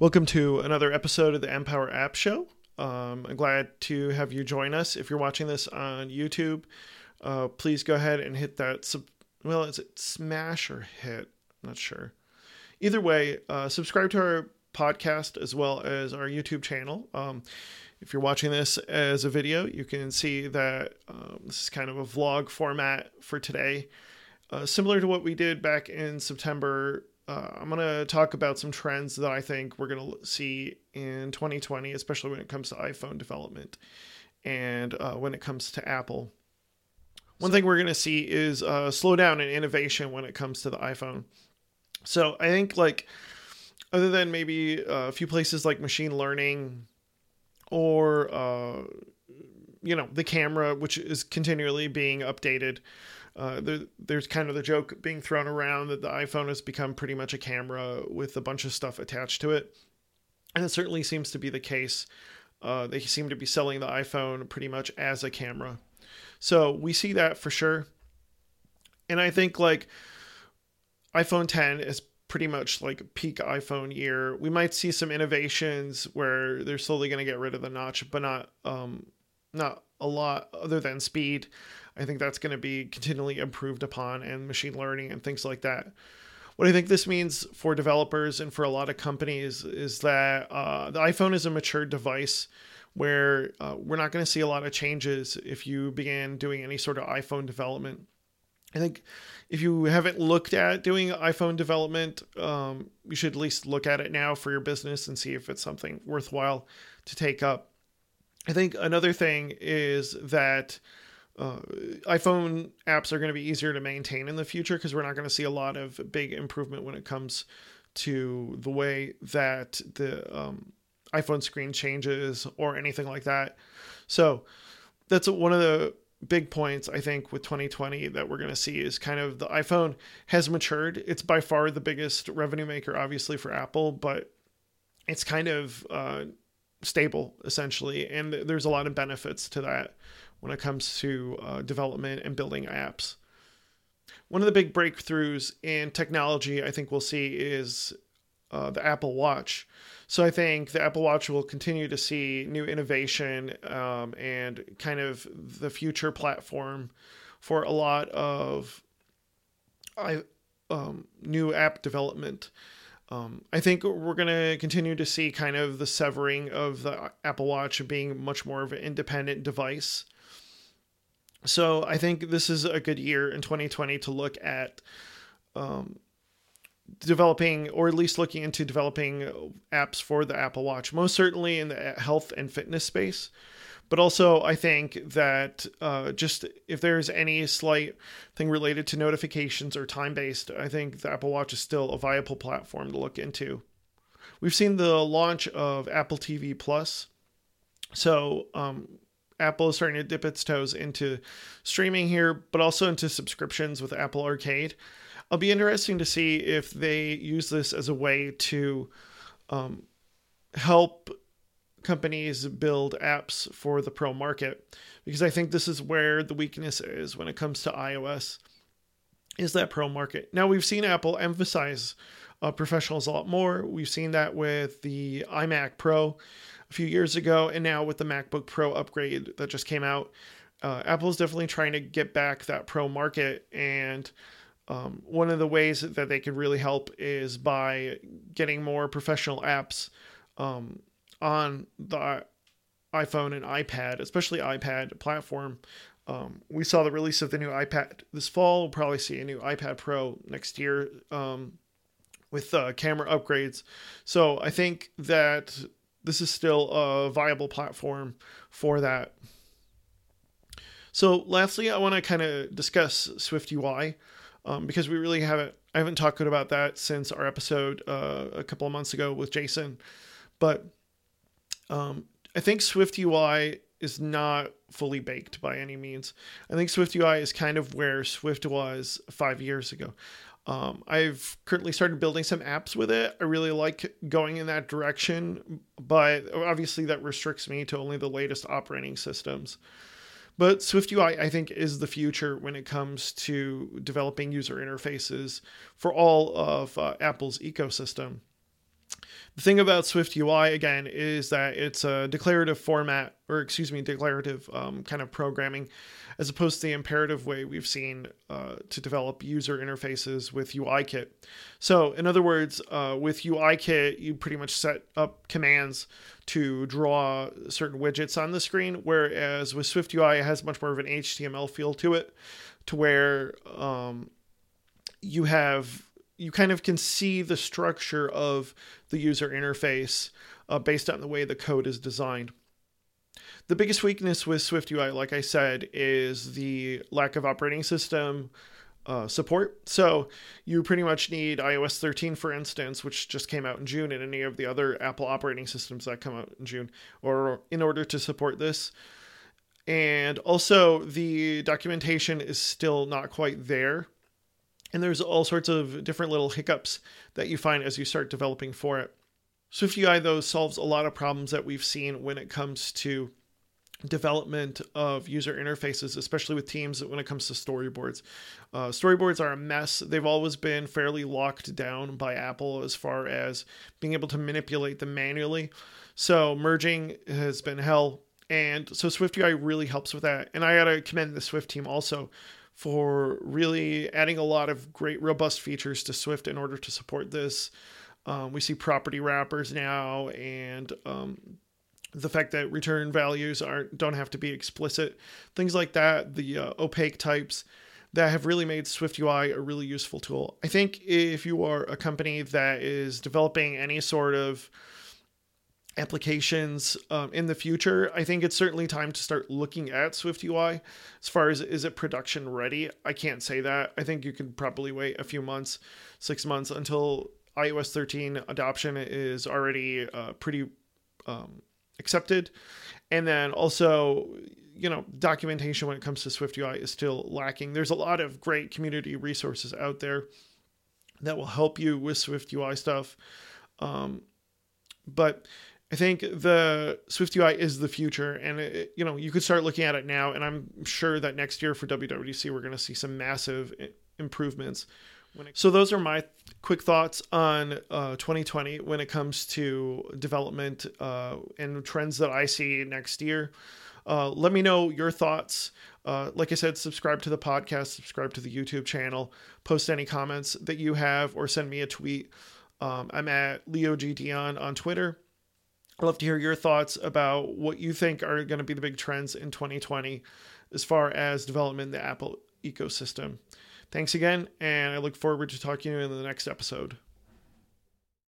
Welcome to another episode of the Empower App Show. Um, I'm glad to have you join us. If you're watching this on YouTube, uh, please go ahead and hit that. Sub- well, is it smash or hit? I'm not sure. Either way, uh, subscribe to our podcast as well as our YouTube channel. Um, if you're watching this as a video, you can see that um, this is kind of a vlog format for today. Uh, similar to what we did back in September uh, I'm going to talk about some trends that I think we're going to see in 2020, especially when it comes to iPhone development and uh, when it comes to Apple. One thing we're going to see is uh, slow down in innovation when it comes to the iPhone. So I think, like, other than maybe a few places like machine learning or, uh, you know, the camera, which is continually being updated, uh, there, there's kind of the joke being thrown around that the iPhone has become pretty much a camera with a bunch of stuff attached to it. And it certainly seems to be the case. Uh, they seem to be selling the iPhone pretty much as a camera. So we see that for sure. And I think like iPhone 10 is pretty much like peak iPhone year. We might see some innovations where they're slowly going to get rid of the notch, but not um not a lot other than speed. I think that's going to be continually improved upon and machine learning and things like that. What I think this means for developers and for a lot of companies is that uh, the iPhone is a mature device where uh, we're not going to see a lot of changes if you begin doing any sort of iPhone development. I think if you haven't looked at doing iPhone development, um, you should at least look at it now for your business and see if it's something worthwhile to take up. I think another thing is that uh, iPhone apps are going to be easier to maintain in the future because we're not going to see a lot of big improvement when it comes to the way that the um, iPhone screen changes or anything like that. So that's one of the big points I think with 2020 that we're going to see is kind of the iPhone has matured. It's by far the biggest revenue maker, obviously for Apple, but it's kind of uh, stable essentially, and there's a lot of benefits to that when it comes to uh, development and building apps. One of the big breakthroughs in technology I think we'll see is uh, the Apple Watch. So I think the Apple Watch will continue to see new innovation um, and kind of the future platform for a lot of I, um, new app development. Um, I think we're going to continue to see kind of the severing of the Apple Watch being much more of an independent device so I think this is a good year in 2020 to look at um, developing, or at least looking into developing apps for the Apple Watch. Most certainly in the health and fitness space, but also I think that uh, just if there's any slight thing related to notifications or time based, I think the Apple Watch is still a viable platform to look into. We've seen the launch of Apple TV Plus. So, um, Apple is starting to dip its toes into streaming here, but also into subscriptions with Apple Arcade. It'll be interesting to see if they use this as a way to um, help companies build apps for the pro market, because I think this is where the weakness is when it comes to iOS, is that pro market. Now we've seen Apple emphasize uh, professionals a lot more. We've seen that with the iMac Pro a few years ago, and now with the MacBook Pro upgrade that just came out, uh, Apple is definitely trying to get back that pro market. And um, one of the ways that they could really help is by getting more professional apps um, on the iPhone and iPad, especially iPad platform. Um, we saw the release of the new iPad this fall. We'll probably see a new iPad Pro next year um, with uh, camera upgrades. So I think that this is still a viable platform for that. So, lastly, I want to kind of discuss Swift UI um, because we really haven't. I haven't talked about that since our episode uh, a couple of months ago with Jason, but um, I think Swift UI is not fully baked by any means. I think Swift UI is kind of where Swift was five years ago. Um, I've currently started building some apps with it. I really like going in that direction, but obviously that restricts me to only the latest operating systems. But SwiftUI, I think, is the future when it comes to developing user interfaces for all of uh, Apple's ecosystem. The thing about Swift UI again is that it's a declarative format, or excuse me, declarative um, kind of programming, as opposed to the imperative way we've seen uh, to develop user interfaces with UIKit. So, in other words, uh, with UIKit, you pretty much set up commands to draw certain widgets on the screen, whereas with Swift UI, it has much more of an HTML feel to it, to where um, you have you kind of can see the structure of the user interface uh, based on the way the code is designed. The biggest weakness with Swift UI, like I said, is the lack of operating system uh, support. So you pretty much need iOS 13, for instance, which just came out in June, and any of the other Apple operating systems that come out in June, or in order to support this. And also, the documentation is still not quite there and there's all sorts of different little hiccups that you find as you start developing for it. SwiftUI, though, solves a lot of problems that we've seen when it comes to development of user interfaces, especially with teams when it comes to storyboards. Uh, storyboards are a mess. They've always been fairly locked down by Apple as far as being able to manipulate them manually. So merging has been hell. And so SwiftUI really helps with that. And I got to commend the Swift team also for really adding a lot of great robust features to Swift in order to support this. Um, we see property wrappers now, and um, the fact that return values aren't don't have to be explicit, things like that. The uh, opaque types that have really made Swift UI a really useful tool. I think if you are a company that is developing any sort of applications um, in the future. I think it's certainly time to start looking at Swift UI. As far as is it production ready, I can't say that. I think you could probably wait a few months, six months until iOS 13 adoption is already uh, pretty um, accepted. And then also, you know, documentation when it comes to Swift UI is still lacking. There's a lot of great community resources out there that will help you with Swift UI stuff. Um, but I think the Swift UI is the future, and it, you know you could start looking at it now. And I'm sure that next year for WWDC we're going to see some massive improvements. so those are my quick thoughts on uh, 2020 when it comes to development uh, and trends that I see next year. Uh, let me know your thoughts. Uh, like I said, subscribe to the podcast, subscribe to the YouTube channel, post any comments that you have, or send me a tweet. Um, I'm at Leo G Dion on Twitter. I'd love to hear your thoughts about what you think are going to be the big trends in 2020 as far as development in the Apple ecosystem. Thanks again, and I look forward to talking to you in the next episode.